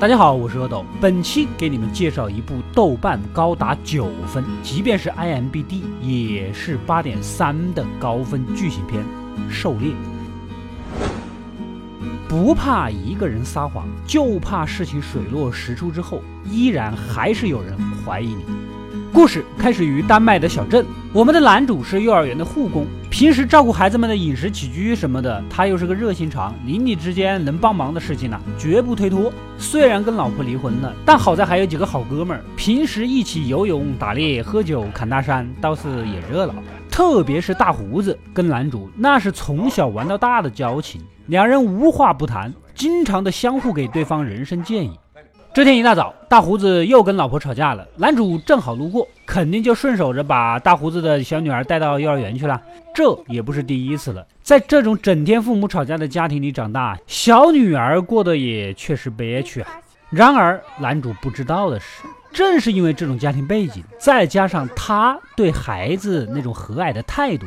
大家好，我是阿斗，本期给你们介绍一部豆瓣高达九分，即便是 IMBD 也是八点三的高分剧情片《狩猎》。不怕一个人撒谎，就怕事情水落石出之后，依然还是有人怀疑你。故事开始于丹麦的小镇，我们的男主是幼儿园的护工，平时照顾孩子们的饮食起居什么的，他又是个热心肠，邻里之间能帮忙的事情呢，绝不推脱。虽然跟老婆离婚了，但好在还有几个好哥们儿，平时一起游泳、打猎、喝酒、砍大山，倒是也热闹。特别是大胡子跟男主，那是从小玩到大的交情，两人无话不谈，经常的相互给对方人生建议。这天一大早，大胡子又跟老婆吵架了。男主正好路过，肯定就顺手着把大胡子的小女儿带到幼儿园去了。这也不是第一次了，在这种整天父母吵架的家庭里长大，小女儿过得也确实憋屈啊。然而，男主不知道的是，正是因为这种家庭背景，再加上他对孩子那种和蔼的态度，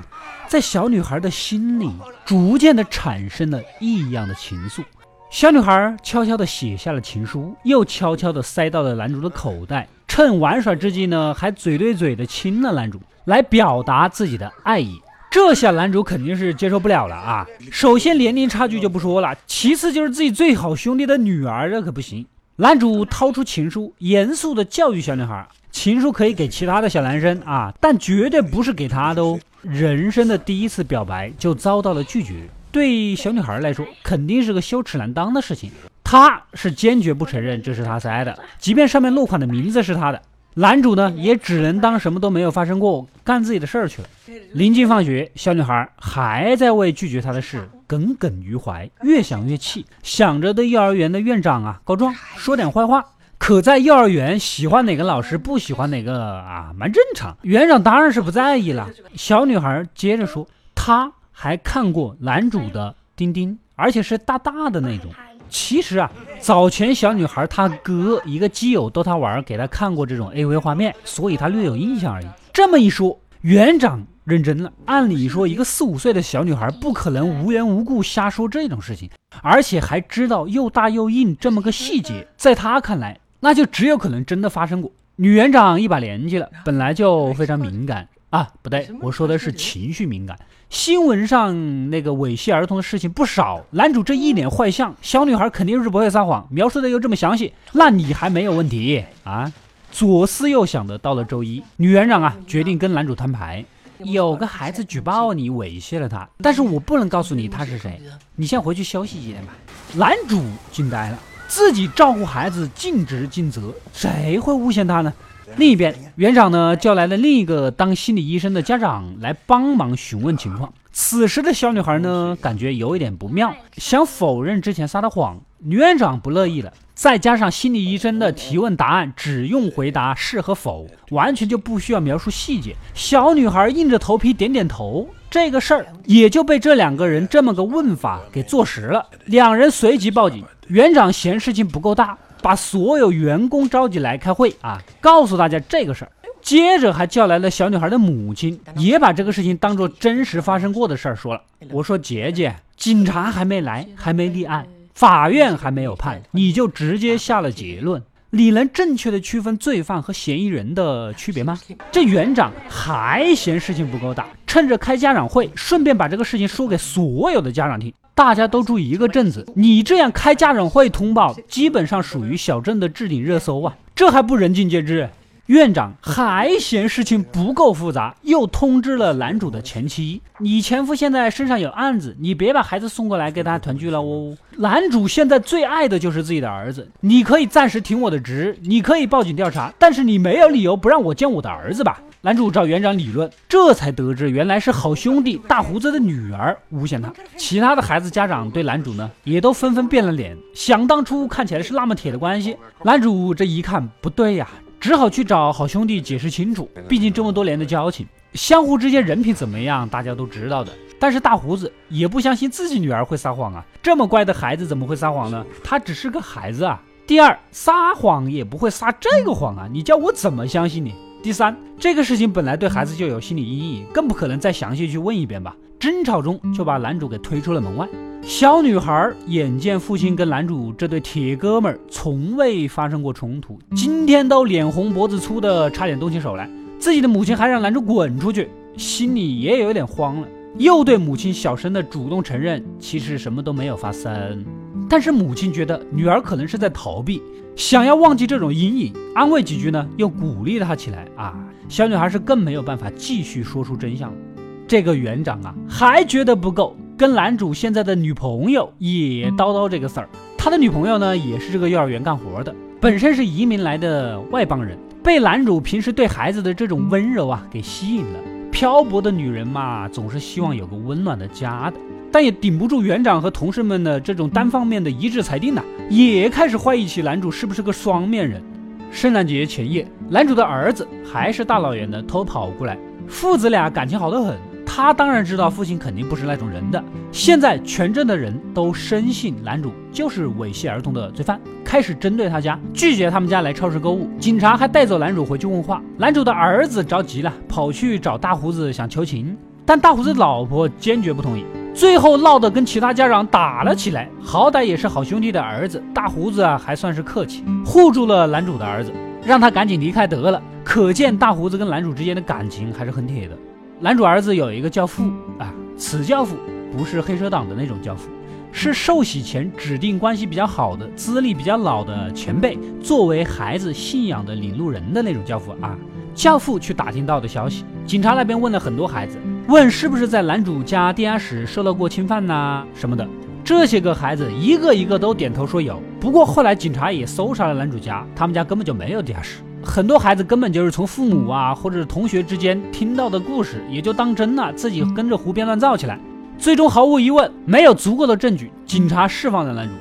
在小女孩的心里逐渐的产生了异样的情愫。小女孩悄悄地写下了情书，又悄悄地塞到了男主的口袋。趁玩耍之际呢，还嘴对嘴地亲了男主，来表达自己的爱意。这下男主肯定是接受不了了啊！首先年龄差距就不说了，其次就是自己最好兄弟的女儿，这可不行。男主掏出情书，严肃地教育小女孩：情书可以给其他的小男生啊，但绝对不是给她的哦。人生的第一次表白就遭到了拒绝。对小女孩来说，肯定是个羞耻难当的事情。她是坚决不承认这是她塞的，即便上面落款的名字是她的。男主呢，也只能当什么都没有发生过，干自己的事儿去了。临近放学，小女孩还在为拒绝他的事耿耿于怀，越想越气，想着对幼儿园的院长啊告状，说点坏话。可在幼儿园，喜欢哪个老师，不喜欢哪个啊，蛮正常。园长当然是不在意了。小女孩接着说，她。还看过男主的丁丁，而且是大大的那种。其实啊，早前小女孩她哥一个基友逗她玩，给她看过这种 AV 画面，所以她略有印象而已。这么一说，园长认真了。按理说，一个四五岁的小女孩不可能无缘无故瞎说这种事情，而且还知道又大又硬这么个细节，在他看来，那就只有可能真的发生过。女园长一把年纪了，本来就非常 敏感。啊，不对，我说的是情绪敏感。新闻上那个猥亵儿童的事情不少，男主这一脸坏相，小女孩肯定是不会撒谎，描述的又这么详细，那你还没有问题啊？左思右想的，到了周一，女园长啊决定跟男主摊牌，有个孩子举报你猥亵了他，但是我不能告诉你他是谁，你先回去休息几天吧。男主惊呆了，自己照顾孩子尽职尽责，谁会诬陷他呢？另一边，园长呢叫来了另一个当心理医生的家长来帮忙询问情况。此时的小女孩呢，感觉有一点不妙，想否认之前撒的谎。女院长不乐意了，再加上心理医生的提问答案只用回答是和否，完全就不需要描述细节。小女孩硬着头皮点点头，这个事儿也就被这两个人这么个问法给坐实了。两人随即报警，园长嫌事情不够大。把所有员工召集来开会啊，告诉大家这个事儿。接着还叫来了小女孩的母亲，也把这个事情当做真实发生过的事儿说了。我说姐姐，警察还没来，还没立案，法院还没有判，你就直接下了结论，你能正确的区分罪犯和嫌疑人的区别吗？这园长还嫌事情不够大，趁着开家长会，顺便把这个事情说给所有的家长听。大家都住一个镇子，你这样开家长会通报，基本上属于小镇的置顶热搜啊！这还不人尽皆知。院长还嫌事情不够复杂，又通知了男主的前妻：“你前夫现在身上有案子，你别把孩子送过来跟他团聚了哦。”男主现在最爱的就是自己的儿子，你可以暂时停我的职，你可以报警调查，但是你没有理由不让我见我的儿子吧？男主找园长理论，这才得知原来是好兄弟大胡子的女儿诬陷他。其他的孩子家长对男主呢，也都纷纷变了脸。想当初看起来是那么铁的关系，男主这一看不对呀，只好去找好兄弟解释清楚。毕竟这么多年的交情，相互之间人品怎么样，大家都知道的。但是大胡子也不相信自己女儿会撒谎啊，这么乖的孩子怎么会撒谎呢？他只是个孩子啊。第二，撒谎也不会撒这个谎啊，你叫我怎么相信你？第三，这个事情本来对孩子就有心理阴影，更不可能再详细去问一遍吧。争吵中就把男主给推出了门外。小女孩眼见父亲跟男主这对铁哥们儿从未发生过冲突，今天都脸红脖子粗的，差点动起手来。自己的母亲还让男主滚出去，心里也有点慌了。又对母亲小声的主动承认，其实什么都没有发生。但是母亲觉得女儿可能是在逃避，想要忘记这种阴影，安慰几句呢，又鼓励她起来啊。小女孩是更没有办法继续说出真相了。这个园长啊，还觉得不够。跟男主现在的女朋友也叨叨这个事儿，他的女朋友呢也是这个幼儿园干活的，本身是移民来的外邦人，被男主平时对孩子的这种温柔啊给吸引了。漂泊的女人嘛，总是希望有个温暖的家的，但也顶不住园长和同事们的这种单方面的一致裁定呐，也开始怀疑起男主是不是个双面人。圣诞节前夜，男主的儿子还是大老远的偷跑过来，父子俩感情好得很。他当然知道父亲肯定不是那种人的。现在全镇的人都深信男主就是猥亵儿童的罪犯，开始针对他家，拒绝他们家来超市购物。警察还带走男主回去问话。男主的儿子着急了，跑去找大胡子想求情，但大胡子老婆坚决不同意。最后闹得跟其他家长打了起来。好歹也是好兄弟的儿子，大胡子啊还算是客气，护住了男主的儿子，让他赶紧离开得了。可见大胡子跟男主之间的感情还是很铁的。男主儿子有一个教父啊，此教父不是黑社党的那种教父，是受洗前指定关系比较好的、资历比较老的前辈，作为孩子信仰的领路人的那种教父啊。教父去打听到的消息，警察那边问了很多孩子，问是不是在男主家地下室受到过侵犯呐什么的。这些个孩子一个一个都点头说有。不过后来警察也搜查了男主家，他们家根本就没有地下室。很多孩子根本就是从父母啊或者同学之间听到的故事，也就当真了，自己跟着胡编乱造起来。最终毫无疑问，没有足够的证据，警察释放了男主。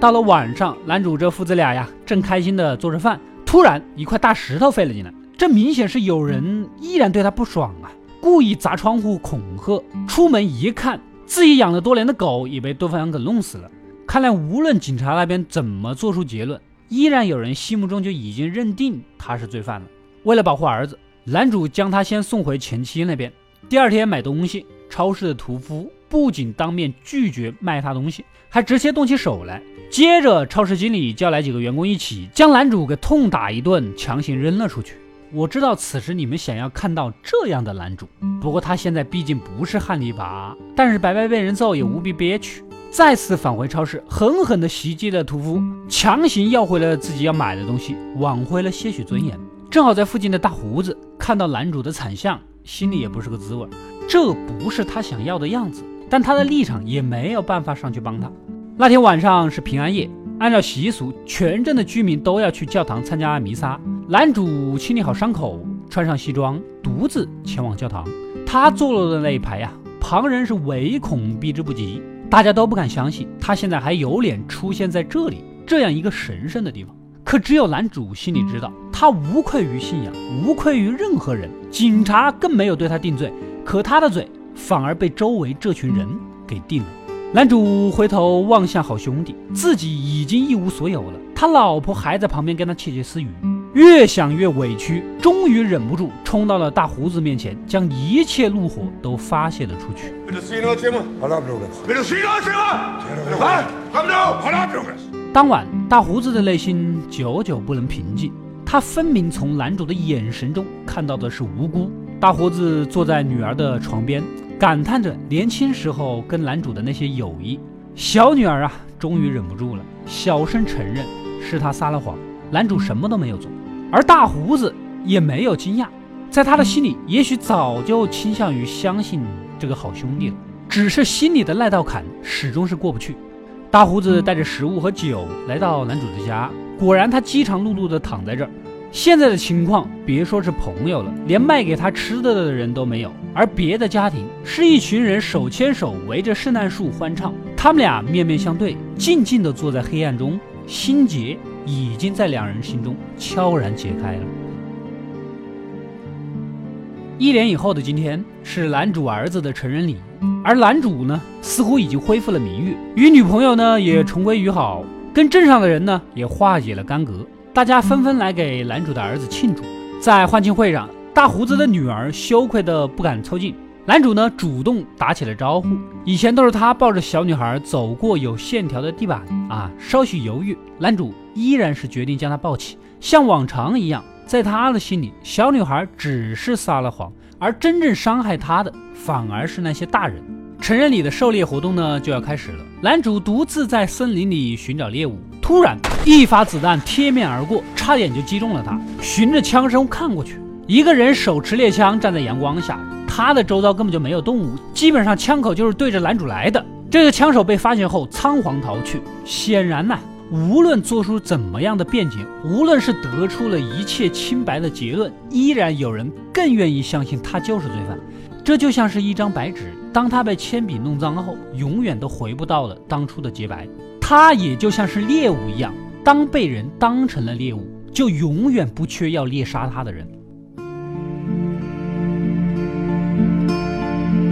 到了晚上，男主这父子俩呀正开心的做着饭，突然一块大石头飞了进来，这明显是有人依然对他不爽啊，故意砸窗户恐吓。出门一看，自己养了多年的狗也被对方给弄死了。看来无论警察那边怎么做出结论。依然有人心目中就已经认定他是罪犯了。为了保护儿子，男主将他先送回前妻那边。第二天买东西，超市的屠夫不仅当面拒绝卖他东西，还直接动起手来。接着，超市经理叫来几个员工一起将男主给痛打一顿，强行扔了出去。我知道此时你们想要看到这样的男主，不过他现在毕竟不是汉尼拔，但是白白被人揍也无比憋屈。再次返回超市，狠狠地袭击了屠夫，强行要回了自己要买的东西，挽回了些许尊严。正好在附近的大胡子看到男主的惨相，心里也不是个滋味。这不是他想要的样子，但他的立场也没有办法上去帮他。那天晚上是平安夜，按照习俗，全镇的居民都要去教堂参加弥撒。男主清理好伤口，穿上西装，独自前往教堂。他坐落的那一排呀，旁人是唯恐避之不及。大家都不敢相信，他现在还有脸出现在这里这样一个神圣的地方。可只有男主心里知道，他无愧于信仰，无愧于任何人。警察更没有对他定罪，可他的罪反而被周围这群人给定了。男主回头望向好兄弟，自己已经一无所有了。他老婆还在旁边跟他窃窃私语。越想越委屈，终于忍不住冲到了大胡子面前，将一切怒火都发泄了出去。当晚，大胡子的内心久久不能平静，他分明从男主的眼神中看到的是无辜。大胡子坐在女儿的床边，感叹着年轻时候跟男主的那些友谊。小女儿啊，终于忍不住了，小声承认是他撒了谎，男主什么都没有做。而大胡子也没有惊讶，在他的心里，也许早就倾向于相信这个好兄弟了，只是心里的那道坎始终是过不去。大胡子带着食物和酒来到男主的家，果然他饥肠辘辘地躺在这儿。现在的情况，别说是朋友了，连卖给他吃的的人都没有。而别的家庭是一群人手牵手围着圣诞树欢唱，他们俩面面相对，静静地坐在黑暗中，心结。已经在两人心中悄然解开了。一年以后的今天是男主儿子的成人礼，而男主呢，似乎已经恢复了名誉，与女朋友呢也重归于好，跟镇上的人呢也化解了干戈，大家纷纷来给男主的儿子庆祝。在欢庆会上，大胡子的女儿羞愧的不敢凑近，男主呢主动打起了招呼，以前都是他抱着小女孩走过有线条的地板啊，稍许犹豫，男主依然是决定将她抱起，像往常一样，在他的心里，小女孩只是撒了谎，而真正伤害他的反而是那些大人。成人礼的狩猎活动呢就要开始了，男主独自在森林里寻找猎物，突然一发子弹贴面而过，差点就击中了他。循着枪声看过去，一个人手持猎枪站在阳光下。他的周遭根本就没有动物，基本上枪口就是对着男主来的。这个枪手被发现后仓皇逃去。显然呢，无论做出怎么样的辩解，无论是得出了一切清白的结论，依然有人更愿意相信他就是罪犯。这就像是一张白纸，当他被铅笔弄脏后，永远都回不到了当初的洁白。他也就像是猎物一样，当被人当成了猎物，就永远不缺要猎杀他的人。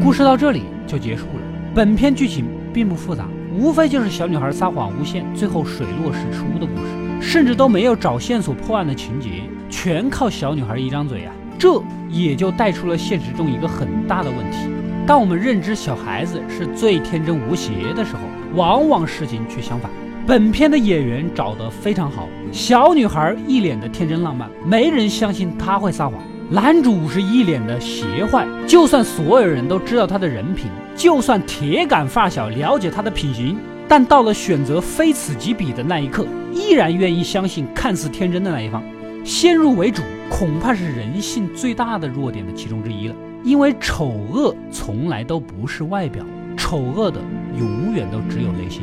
故事到这里就结束了。本片剧情并不复杂，无非就是小女孩撒谎诬陷，最后水落石出的故事，甚至都没有找线索破案的情节，全靠小女孩一张嘴啊！这也就带出了现实中一个很大的问题：当我们认知小孩子是最天真无邪的时候，往往事情却相反。本片的演员找得非常好，小女孩一脸的天真浪漫，没人相信她会撒谎。男主是一脸的邪坏，就算所有人都知道他的人品，就算铁杆发小了解他的品行，但到了选择非此即彼的那一刻，依然愿意相信看似天真的那一方。先入为主，恐怕是人性最大的弱点的其中之一了。因为丑恶从来都不是外表，丑恶的永远都只有内心。